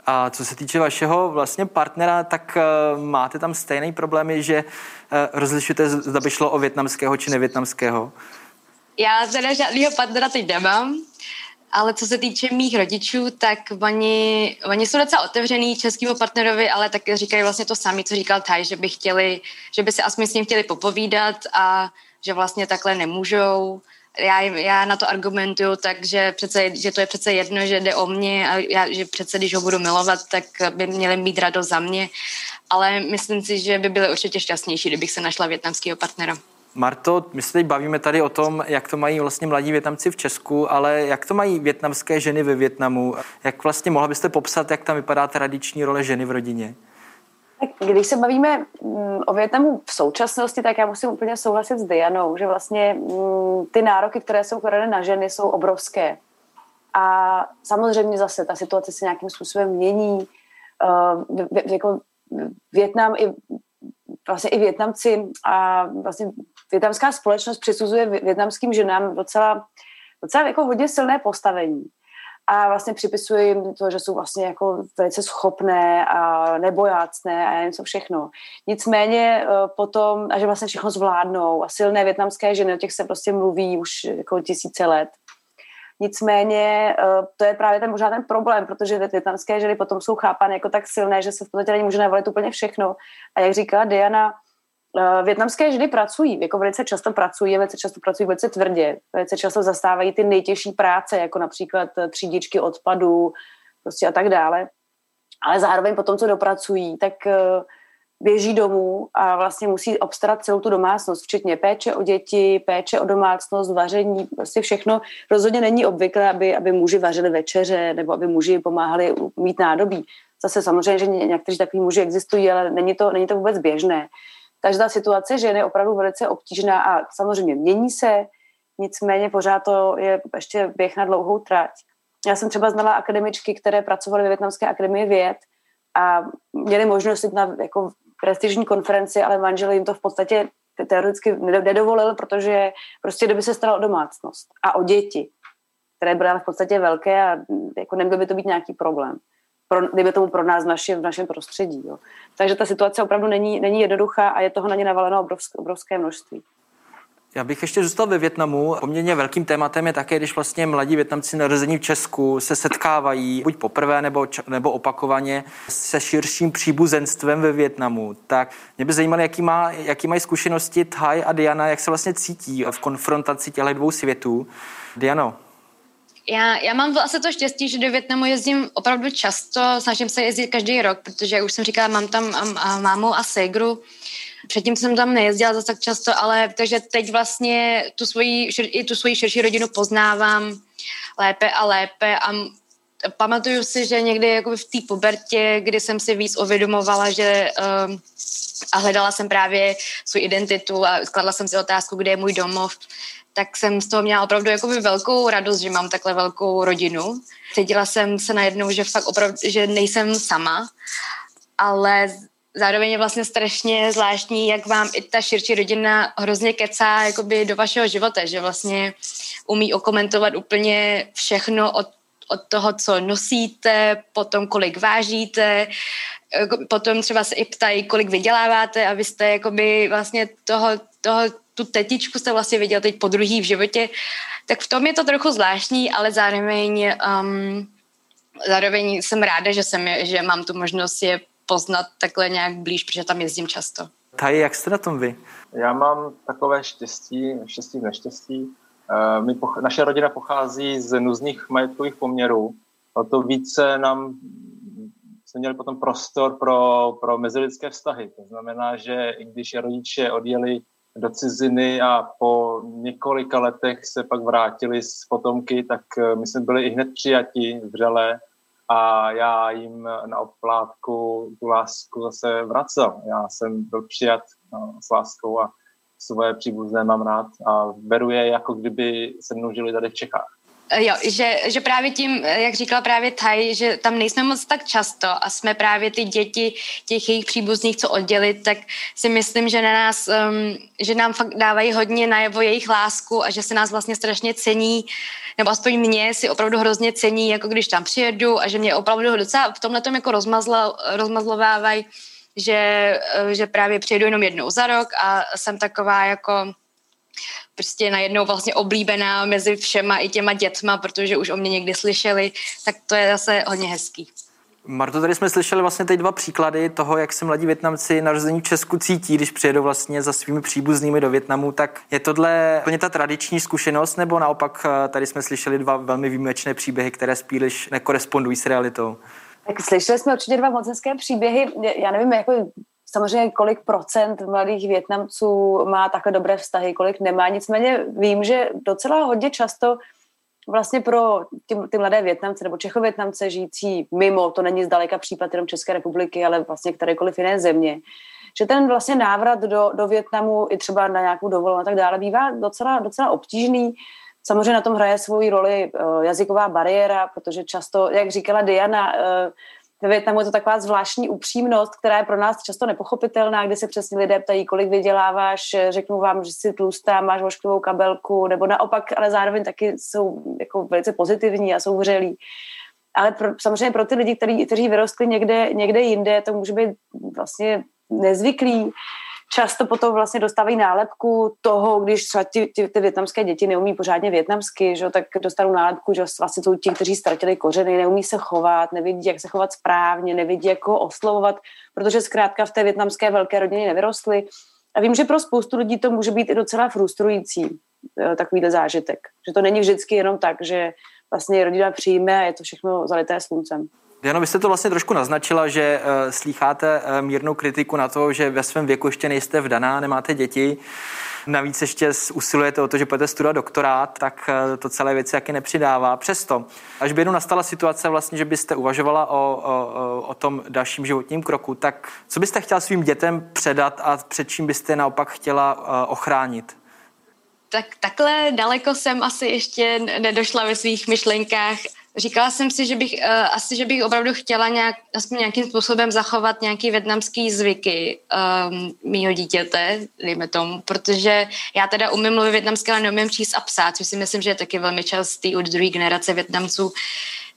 A co se týče vašeho vlastně partnera, tak uh, máte tam stejné problémy, že uh, rozlišujete, zda by šlo o větnamského či nevětnamského?
Já teda žádného partnera teď nemám, ale co se týče mých rodičů, tak oni, oni jsou docela otevřený českému partnerovi, ale tak říkají vlastně to sami, co říkal Taj, že by chtěli, že by se aspoň s ním chtěli popovídat a že vlastně takhle nemůžou já, já na to argumentuju tak, že, přece, že to je přece jedno, že jde o mě a já, že přece, když ho budu milovat, tak by měli mít radost za mě. Ale myslím si, že by byly určitě šťastnější, kdybych se našla větnamského partnera.
Marto, my se teď bavíme tady o tom, jak to mají vlastně mladí Větnamci v Česku, ale jak to mají větnamské ženy ve Větnamu? Jak vlastně mohla byste popsat, jak tam vypadá tradiční role ženy v rodině?
Tak když se bavíme mm, o Větnamu v současnosti, tak já musím úplně souhlasit s Dianou, že vlastně mm, ty nároky, které jsou kladeny na ženy, jsou obrovské. A samozřejmě zase ta situace se nějakým způsobem mění. Jako Větnam i vlastně i Větnamci a vlastně větnamská společnost přisuzuje větnamským ženám docela, docela jako hodně silné postavení. a vlastně připisuji jim to, že jsou vlastně jako velice schopné a nebojácné a já nevím co všechno. Nicméně uh, potom, a že vlastně všechno zvládnou a silné větnamské ženy, o těch se prostě mluví už jako tisíce let. Nicméně uh, to je právě ten možná ten problém, protože větnamské ženy potom jsou chápány jako tak silné, že se v podstatě není může navolit úplně všechno. A jak říkala Diana, Uh, větnamské ženy pracují, jako velice často pracují, velice často pracují velice tvrdě, velice často zastávají ty nejtěžší práce, jako například eh, třídičky odpadů prostě a tak dále. Ale zároveň potom, co dopracují, tak běží domů a vlastně musí obstarat celou tu domácnost, včetně péče o děti, péče o domácnost, vaření, prostě všechno. Rozhodně není obvyklé, aby, aby muži vařili večeře nebo aby muži pomáhali mít nádobí. Zase samozřejmě, že někteří takový muži existují, ale není to, není to vůbec běžné. Takže ta situace ženy je opravdu velice obtížná a samozřejmě mění se, nicméně pořád to je ještě běh na dlouhou trať. Já jsem třeba znala akademičky, které pracovaly ve Větnamské akademii věd a měly možnost jít na jako prestižní konferenci, ale manžel jim to v podstatě teoreticky nedovolil, protože prostě kdyby se staral o domácnost a o děti, které byly v podstatě velké a jako neměl by to být nějaký problém pro, dejme tomu pro nás v, naši, v našem prostředí. Jo. Takže ta situace opravdu není, není jednoduchá a je toho na ně navaleno obrovské, obrovské množství.
Já bych ještě zůstal ve Větnamu. Poměrně velkým tématem je také, když vlastně mladí Větnamci narození v Česku se setkávají buď poprvé nebo, nebo opakovaně se širším příbuzenstvem ve Větnamu. Tak mě by zajímalo, jaký, má, jaký mají zkušenosti Thai a Diana, jak se vlastně cítí v konfrontaci těchto dvou světů. Diano,
já, já mám vlastně to štěstí, že do Větnamu jezdím opravdu často, snažím se jezdit každý rok, protože jak už jsem říkala, mám tam mámu a segru. Předtím jsem tam nejezdila zase tak často, ale takže teď vlastně tu svoji, i tu svoji širší rodinu poznávám lépe a lépe a pamatuju si, že někdy jako v té pubertě, kdy jsem si víc uvědomovala, že um, a hledala jsem právě svou identitu a skladla jsem si otázku, kde je můj domov, tak jsem z toho měla opravdu jakoby velkou radost, že mám takhle velkou rodinu. Cítila jsem se najednou, že fakt opravdu, že nejsem sama, ale zároveň je vlastně strašně zvláštní, jak vám i ta širší rodina hrozně kecá jakoby do vašeho života, že vlastně umí okomentovat úplně všechno od od toho, co nosíte, potom kolik vážíte, potom třeba se i ptají, kolik vyděláváte a vy jste jakoby vlastně toho, toho tu tetičku jste vlastně viděl teď po druhý v životě, tak v tom je to trochu zvláštní, ale zároveň, um, zároveň jsem ráda, že, jsem, že mám tu možnost je poznat takhle nějak blíž, protože tam jezdím často.
Tady, jak jste na tom vy?
Já mám takové štěstí, štěstí v neštěstí. Uh, my naše rodina pochází z nuzných majetkových poměrů. O to více nám jsme měli potom prostor pro, pro mezilidské vztahy. To znamená, že i když rodiče odjeli do ciziny a po několika letech se pak vrátili s potomky, tak eh, my jsme byli i hned přijati vřele a já jim na oplátku tu lásku zase vracel. Já jsem byl přijat no, s láskou a svoje příbuzné mám rád a beru je, jako kdyby se mnou žili tady v Čechách.
Jo, že, že právě tím, jak říkala právě Taj, že tam nejsme moc tak často a jsme právě ty děti těch jejich příbuzných, co oddělit, tak si myslím, že na nás, um, že nám fakt dávají hodně najevo jejich lásku a že se nás vlastně strašně cení, nebo aspoň mě si opravdu hrozně cení, jako když tam přijedu a že mě opravdu docela v tomhle tom jako rozmazlo, rozmazlovávají, že, že právě přijedu jenom jednou za rok a jsem taková jako prostě najednou vlastně oblíbená mezi všema i těma dětma, protože už o mě někdy slyšeli, tak to je zase hodně hezký.
Marto, tady jsme slyšeli vlastně teď dva příklady toho, jak se mladí Větnamci narození v Česku cítí, když přijedou vlastně za svými příbuznými do Větnamu. Tak je tohle plně ta tradiční zkušenost, nebo naopak eh, tady jsme slyšeli dva velmi výjimečné příběhy, které spíš nekorespondují s realitou?
Tak slyšeli jsme určitě dva moc hezké příběhy. Já nevím, jako samozřejmě kolik procent mladých Větnamců má takhle dobré vztahy, kolik nemá. Nicméně vím, že docela hodně často vlastně pro ty, ty mladé Větnamce nebo Čechovětnamce žijící mimo, to není zdaleka případ jenom České republiky, ale vlastně kterékoliv jiné země, že ten vlastně návrat do, do Větnamu i třeba na nějakou dovolenou a tak dále bývá docela, docela obtížný. Samozřejmě na tom hraje svou roli uh, jazyková bariéra, protože často, jak říkala Diana, uh, ve Větnamu je to taková zvláštní upřímnost, která je pro nás často nepochopitelná, kdy se přesně lidé ptají, kolik vyděláváš, řeknu vám, že jsi tlustá, máš vošklivou kabelku, nebo naopak, ale zároveň taky jsou jako velice pozitivní a jsou vřelí. Ale pro, samozřejmě pro ty lidi, který, kteří vyrostli někde, někde jinde, to může být vlastně nezvyklý často potom vlastně dostávají nálepku toho, když třeba ty, ty, ty větnamské děti neumí pořádně větnamsky, že, tak dostanou nálepku, že vlastně jsou ti, kteří ztratili kořeny, neumí se chovat, nevidí, jak se chovat správně, nevidí, jak ho oslovovat, protože zkrátka v té větnamské velké rodině nevyrostly. A vím, že pro spoustu lidí to může být i docela frustrující, eh, takovýhle zážitek. Že to není vždycky jenom tak, že vlastně rodina přijme a je to všechno zalité sluncem.
Diano, vy jste to vlastně trošku naznačila, že uh, slýcháte uh, mírnou kritiku na to, že ve svém věku ještě nejste vdaná, nemáte děti. Navíc ještě usilujete o to, že budete studovat doktorát, tak uh, to celé věci jaký nepřidává. Přesto, až by jednou nastala situace vlastně, že byste uvažovala o, o, o tom dalším životním kroku, tak co byste chtěla svým dětem předat a před čím byste naopak chtěla uh, ochránit?
Tak takhle daleko jsem asi ještě nedošla ve svých myšlenkách říkala jsem si, že bych uh, asi, že bych opravdu chtěla nějak, aspoň nějakým způsobem zachovat nějaký větnamský zvyky um, mýho dítěte, dejme tomu, protože já teda umím mluvit větnamsky, ale neumím číst a psát, což si myslím, že je taky velmi častý u druhé generace Větnamců.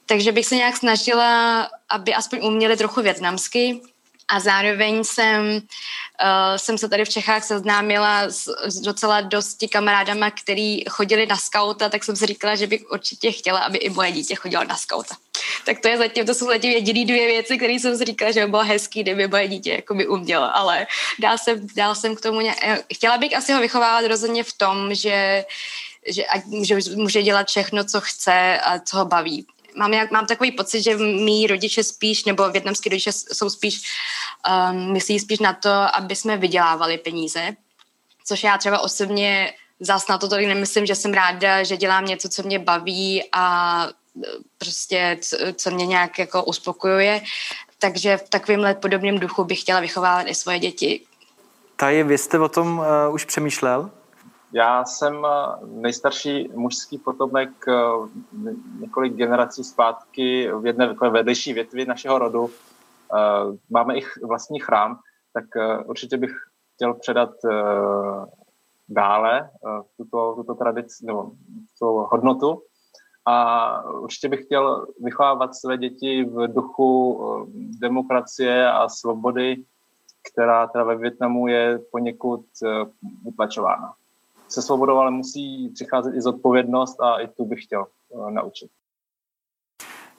Takže bych se nějak snažila, aby aspoň uměli trochu větnamsky, a zároveň jsem, uh, jsem se tady v Čechách seznámila s, s docela dosti kamarádama, který chodili na skauta, tak jsem si říkala, že bych určitě chtěla, aby i moje dítě chodilo na skauta. Tak to, je zatím, to jsou zatím jediný dvě věci, které jsem si říkala, že by bylo hezký, kdyby moje dítě jako by umělo, ale dál jsem, dál jsem k tomu, nějak, eh, chtěla bych asi ho vychovávat rozhodně v tom, že že, ať, že může dělat všechno, co chce a co ho baví mám, jak, mám takový pocit, že mý rodiče spíš, nebo větnamský rodiče jsou spíš, um, myslí spíš na to, aby jsme vydělávali peníze, což já třeba osobně zas na to tolik nemyslím, že jsem ráda, že dělám něco, co mě baví a e, prostě co mě nějak jako uspokojuje. Takže v takovémhle podobném duchu bych chtěla vychovávat i svoje děti.
Tady vy jste o tom uh, už přemýšlel?
Já jsem eh, nejstarší mužský potomek eh, několik generací zpátky v jedné vedlejší větvi našeho rodu. Eh, máme i vlastní chrám, tak určitě bych chtěl předat dále tuto, tuto tradici nebo tuto hodnotu. A určitě bych chtěl vychovávat své děti v duchu demokracie a svobody, která teda ve Větnamu je poněkud utlačována se svobodou, ale musí přicházet i zodpovědnost a i tu bych chtěl uh, naučit.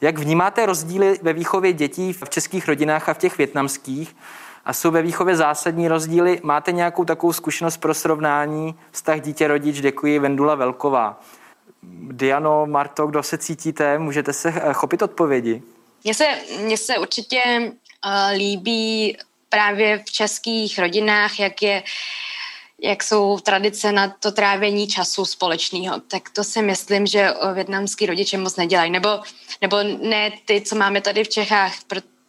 Jak vnímáte rozdíly ve výchově dětí v českých rodinách a v těch větnamských? A jsou ve výchově zásadní rozdíly? Máte nějakou takovou zkušenost pro srovnání vztah dítě-rodič? Děkuji, Vendula Velková. Diano, Marto, kdo se cítíte? Můžete se eh, chopit odpovědi?
Mně se, mně se určitě uh, líbí právě v českých rodinách, jak je jak jsou tradice na to trávení času společného, tak to si myslím, že větnamský rodiče moc nedělají. Nebo, nebo ne ty, co máme tady v Čechách,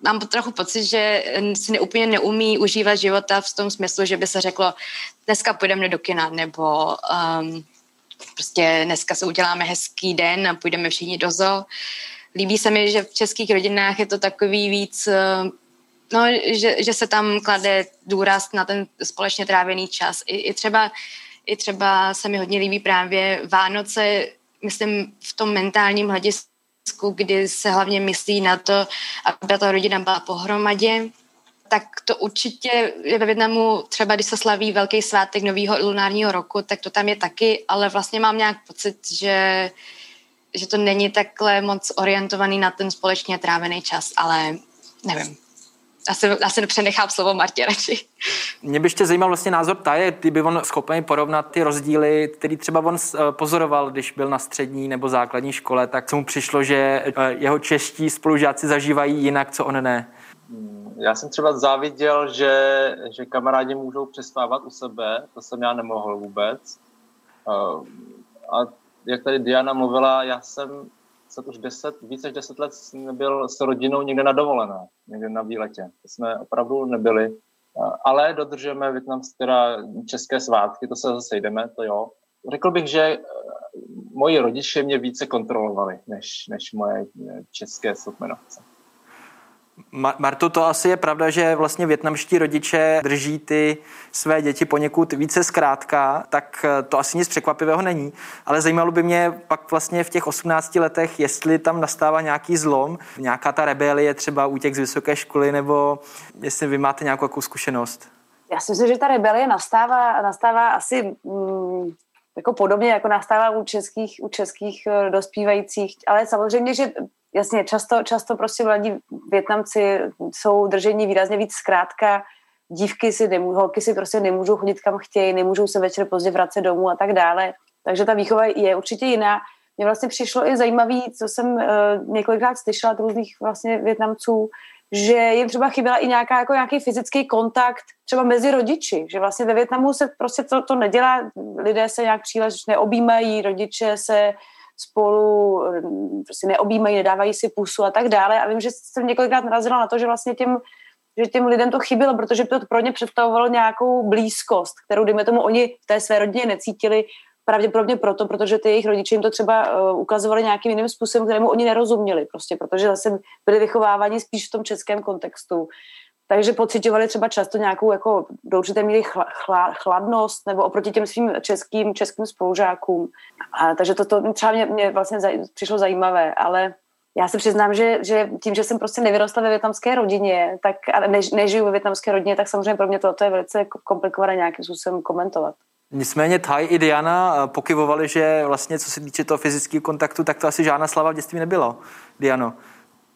mám trochu pocit, že si neúplně neumí užívat života v tom smyslu, že by se řeklo, dneska půjdeme do kina, nebo um, prostě dneska se uděláme hezký den a půjdeme všichni do zoo. Líbí se mi, že v českých rodinách je to takový víc No, že, že se tam klade důraz na ten společně trávený čas. I, i, třeba, I třeba se mi hodně líbí právě Vánoce, myslím v tom mentálním hledisku, kdy se hlavně myslí na to, aby ta rodina byla pohromadě, tak to určitě je ve Větnamu, třeba když se slaví velký svátek nového lunárního roku, tak to tam je taky, ale vlastně mám nějak pocit, že, že to není takhle moc orientovaný na ten společně trávený čas, ale nevím asi, asi přenechám slovo Martě radši.
Mě by ještě zajímal vlastně názor Taje, kdyby on schopen porovnat ty rozdíly, který třeba on eh, pozoroval, když byl na střední nebo základní škole, tak co mu přišlo, že eh, jeho čeští spolužáci zažívají jinak, co on ne.
Hmm, já jsem třeba záviděl, že, že kamarádi můžou přestávat u sebe, to jsem já nemohl vůbec. Eh, a jak tady Diana mluvila, já jsem se už deset, více než deset let nebyl s rodinou někde na dovolené, někde na výletě. To jsme opravdu nebyli, ale dodržujeme větnamské, teda české svátky, to se zase jdeme, to jo. Řekl bych, že eh, moji rodiče mě více kontrolovali, než, než moje eh, české sokmenovce.
Marto, to asi je pravda, že vlastně větnamští rodiče drží ty své děti poněkud více zkrátka, tak eh, to asi nic překvapivého není. Ale zajímalo by mě pak vlastně v těch 18 letech, jestli tam nastává nějaký zlom, nějaká ta rebelie třeba útěk z vysoké školy, nebo jestli vy máte nějakou zkušenost.
Já si myslím, že ta rebelie nastává, nastává asi mm, jako podobně, jako nastává u českých, u českých eh, dospívajících, ale samozřejmě, že jasně, často, často prostě mladí Větnamci jsou držení výrazně víc zkrátka, dívky si nemůžou, holky si prostě nemůžou chodit kam chtějí, nemůžou se večer pozdě vracet domů a tak dále. Takže ta výchova je určitě jiná. Mně vlastně přišlo i zajímavý, co jsem uh, několikrát slyšela od různých vlastně Větnamců, že jim třeba chyběla i nějaká, jako nějaký fyzický kontakt třeba mezi rodiči, že vlastně ve Větnamu se prostě to, to nedělá, lidé se nějak příliš neobjímají, rodiče se spolu prostě neobjímají, nedávají si pusu a tak dále. A vím, že jsem několikrát narazila na to, že vlastně těm, že těm lidem to chybělo, protože to pro ně představovalo nějakou blízkost, kterou, dejme tomu, oni v té své rodině necítili, pravděpodobně proto, protože ty jejich rodiče jim to třeba uh, ukazovali nějakým jiným způsobem, kterému oni nerozuměli, prostě, protože zase byli vychováváni spíš v tom českém kontextu. Takže pocitovali třeba často nějakou jako do určité míry chla, chla, chladnost nebo oproti těm svým českým, českým spolužákům. A, takže to, to třeba mě, mě vlastně zaj, přišlo zajímavé, ale já se přiznám, že, že tím, že jsem prostě nevyrostla ve větnamské rodině, tak a ne, nežiju ve větnamské rodině, tak samozřejmě pro mě to, to je velice komplikované nějakým způsobem komentovat.
Nicméně Thaj i Diana eh, pokyvovali, že vlastně co se týče toho fyzického kontaktu, tak to asi žádná slava v dětství nebylo. Diano.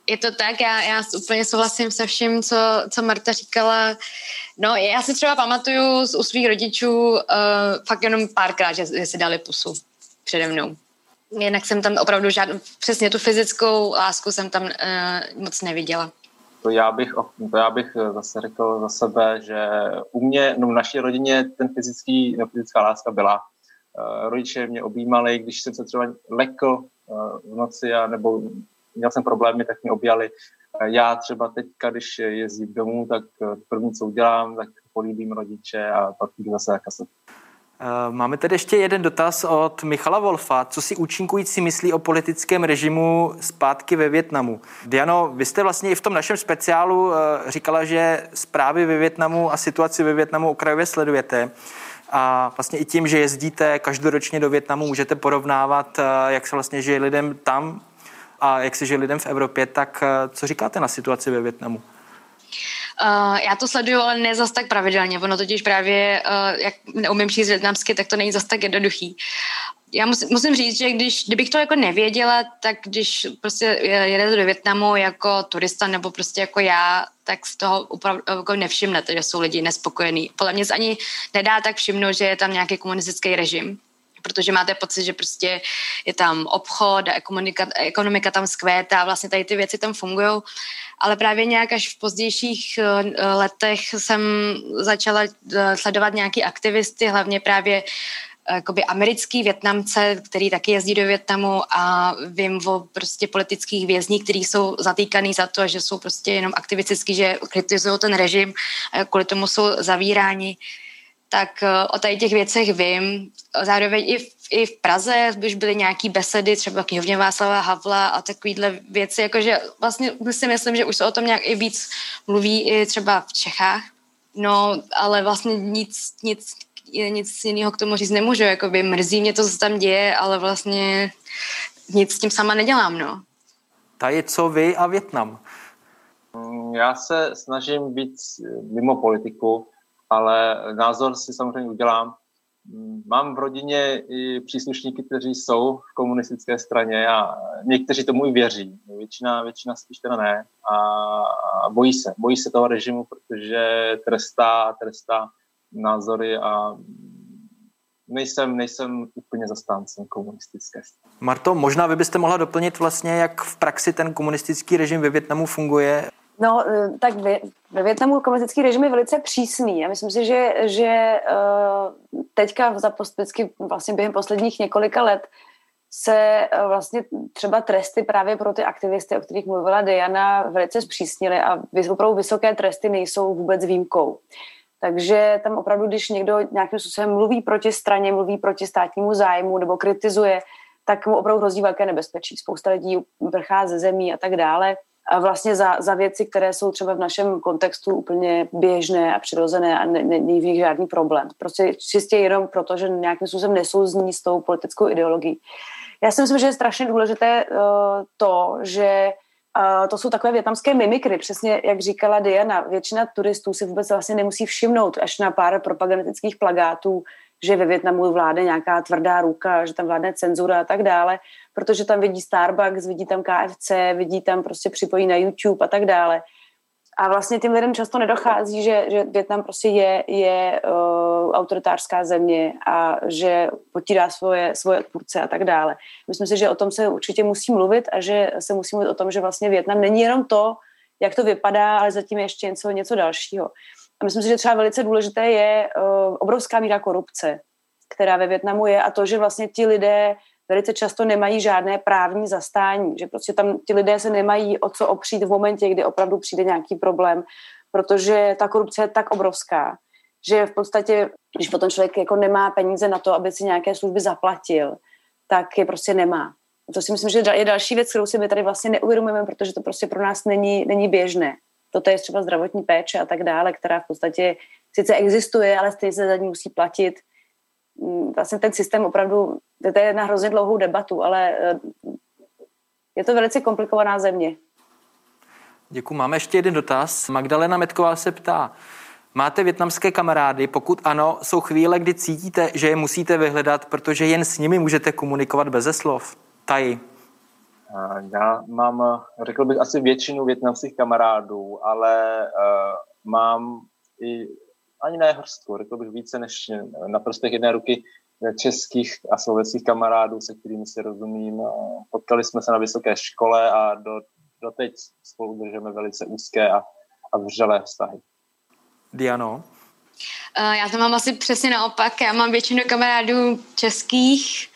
Je to tak, já, já úplně souhlasím se vším, co, co Marta říkala. No, já si třeba pamatuju z, u svých rodičů uh, fakt jenom párkrát, že, že si dali pusu přede mnou. Jinak jsem tam opravdu žádnou, přesně tu fyzickou lásku jsem tam uh, moc neviděla.
To já bych, to já bych zase řekl za sebe, že u mě, no v naší rodině ten fyzický, no, fyzická láska byla. Uh, rodiče mě objímali, když jsem se třeba lekl uh, v noci a nebo měl jsem problémy, tak mě objali. Já třeba teďka, když jezdím domů, tak první, co udělám, tak políbím rodiče a pak jdu zase na kasetu.
Eh, máme tady ještě jeden dotaz od Michala Wolfa. Co si účinkující myslí o politickém režimu zpátky ve Větnamu? Diano, vy jste vlastně i v tom našem speciálu eh, říkala, že zprávy ve Větnamu a situaci ve Větnamu okrajově sledujete. A vlastně i tím, že jezdíte každoročně do Větnamu, můžete porovnávat, eh, jak se vlastně žije lidem tam a jak se žije lidem v Evropě. Tak co říkáte na situaci ve Větnamu?
Uh, já to sleduju, ale ne zas tak pravidelně. Ono totiž právě, uh, jak neumím číst větnamsky, tak to není zas tak jednoduchý. Já musím, musím říct, že když, kdybych to jako nevěděla, tak když prostě jedete do Větnamu jako turista nebo prostě jako já, tak z toho opravdu jako nevšimnete, že jsou lidi nespokojení. Podle mě se ani nedá tak všimnout, že je tam nějaký komunistický režim protože máte pocit, že prostě je tam obchod a ekonomika, ekonomika tam skvétá, vlastně tady ty věci tam fungují, ale právě nějak až v pozdějších eh, letech jsem začala eh, sledovat nějaký aktivisty, hlavně právě eh, jakoby americký Větnamce, který taky jezdí do Větnamu a vím o prostě politických vězních, kteří jsou zatýkaný za to, že jsou prostě jenom aktivistický, že kritizují ten režim a kvůli tomu jsou zavíráni tak eh, o tady těch věcech vím. Zároveň i v, i v Praze už byly nějaký besedy, třeba knihovně Václava Havla a takovýhle věci, jakože vlastně si myslím, že už se o tom nějak i víc mluví i třeba v Čechách. No, ale vlastně nic, nic, nic jiného k tomu říct nemůžu, jakoby mrzí mě to, co tam děje, ale vlastně nic s tím sama nedělám, no.
je co vy a Větnam?
Já se snažím být mimo politiku, ale názor si samozřejmě udělám. Mám v rodině i příslušníky, kteří jsou v komunistické straně a někteří tomu i věří. Většina, většina spíš teda ne. A bojí se. Bojí se toho režimu, protože trestá, trestá názory a nejsem, nejsem úplně zastáncem komunistické strany.
Marto, možná vy byste mohla doplnit vlastně, jak v praxi ten komunistický režim ve Větnamu funguje.
No, eh, tak ve Větnamu komunistický režim je velice přísný. A myslím si, že, že eh, teďka za vždycky vlastně během posledních několika let se eh, vlastně třeba tresty právě pro ty aktivisty, o kterých mluvila Diana, velice zpřísnily a opravdu vysoké tresty nejsou vůbec výjimkou. Takže tam opravdu, když někdo nějakým způsobem mluví proti straně, mluví proti státnímu zájmu nebo kritizuje, tak mu opravdu hrozí velké nebezpečí. Spousta lidí vrchá ze zemí a tak dále. Vlastně za, za věci, které jsou třeba v našem kontextu úplně běžné a přirozené a není v nich žádný problém. Prostě čistě jenom proto, že nějakým způsobem nesouzní s tou politickou ideologií. Já si myslím, že je strašně důležité uh, to, že uh, to jsou takové větnamské mimikry, přesně jak říkala Diana, většina turistů si vůbec vlastně nemusí všimnout až na pár propagandistických plagátů, že ve Větnamu vládne nějaká tvrdá ruka, že tam vládne cenzura a tak dále, protože tam vidí Starbucks, vidí tam KFC, vidí tam prostě připojí na YouTube a tak dále. A vlastně tím lidem často nedochází, že, že Větnam prostě je, je uh, autoritářská země a že potírá svoje, svoje odpůrce a tak dále. Myslím si, že o tom se určitě musí mluvit a že se musí mluvit o tom, že vlastně Větnam není jenom to, jak to vypadá, ale zatím je ještě něco, něco dalšího. A myslím si, že třeba velice důležité je uh, obrovská míra korupce, která ve Větnamu je a to, že vlastně ti lidé velice často nemají žádné právní zastání, že prostě tam ti lidé se nemají o co opřít v momentě, kdy opravdu přijde nějaký problém, protože ta korupce je tak obrovská, že v podstatě, když potom člověk jako nemá peníze na to, aby si nějaké služby zaplatil, tak je prostě nemá. To si myslím, že je další věc, kterou si my tady vlastně neuvědomujeme, protože to prostě pro nás není, není běžné. Toto je třeba zdravotní péče a tak dále, která v podstatě sice existuje, ale stejně se za ní musí platit. Mm, vlastně ten systém opravdu, to je na hrozně dlouhou debatu, ale eh, je to velice komplikovaná země.
Děkuji. Máme ještě jeden dotaz. Magdalena Metková se ptá, máte větnamské kamarády? Pokud ano, jsou chvíle, kdy cítíte, že je musíte vyhledat, protože jen s nimi můžete komunikovat beze slov? Taji.
Já mám, řekl bych, asi většinu větnamských kamarádů, ale uh, mám i ani ne hrstku, řekl bych více než na prostých jedné ruky českých a slovenských kamarádů, se kterými si rozumím. Potkali jsme se na vysoké škole a do, doteď spolu držíme velice úzké a, a vřelé vztahy.
Diano?
Uh, já to mám asi přesně naopak. Já mám většinu kamarádů českých,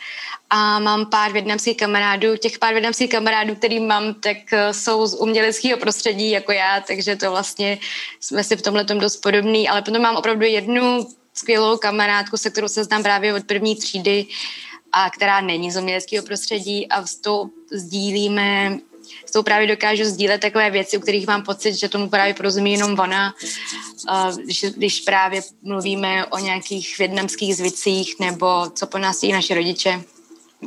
a mám pár větnamských kamarádů. Těch pár větnamských kamarádů, který mám, tak eh, jsou z uměleckého prostředí jako já, takže to vlastně jsme si v tomhle tom dost podobný, ale potom mám opravdu jednu skvělou kamarádku, se kterou se znám právě od první třídy a která není z uměleckého prostředí a s tou sdílíme s tou právě dokážu sdílet takové věci, u kterých mám pocit, že tomu právě porozumí jenom ona. Když, když právě mluvíme o nějakých větnamských zvicích nebo co po nás naše rodiče,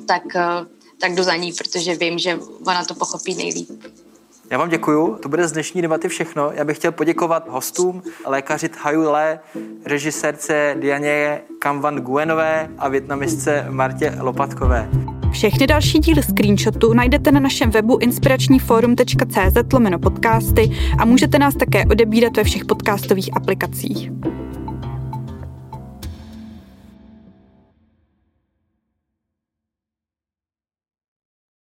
tak, eh, tak jdu za ní, protože vím, že ona to pochopí nejlíp.
Já vám děkuju, to bude z dnešní debaty všechno. Já bych chtěl poděkovat hostům, lékaři Thaju Le, režisérce Dianě Kamvan Guenové a větnamistce Martě Lopatkové.
Všechny další díly screenshotu najdete na našem webu inspiračníforum.cz lomeno podcasty a můžete nás také odebírat ve všech podcastových aplikacích.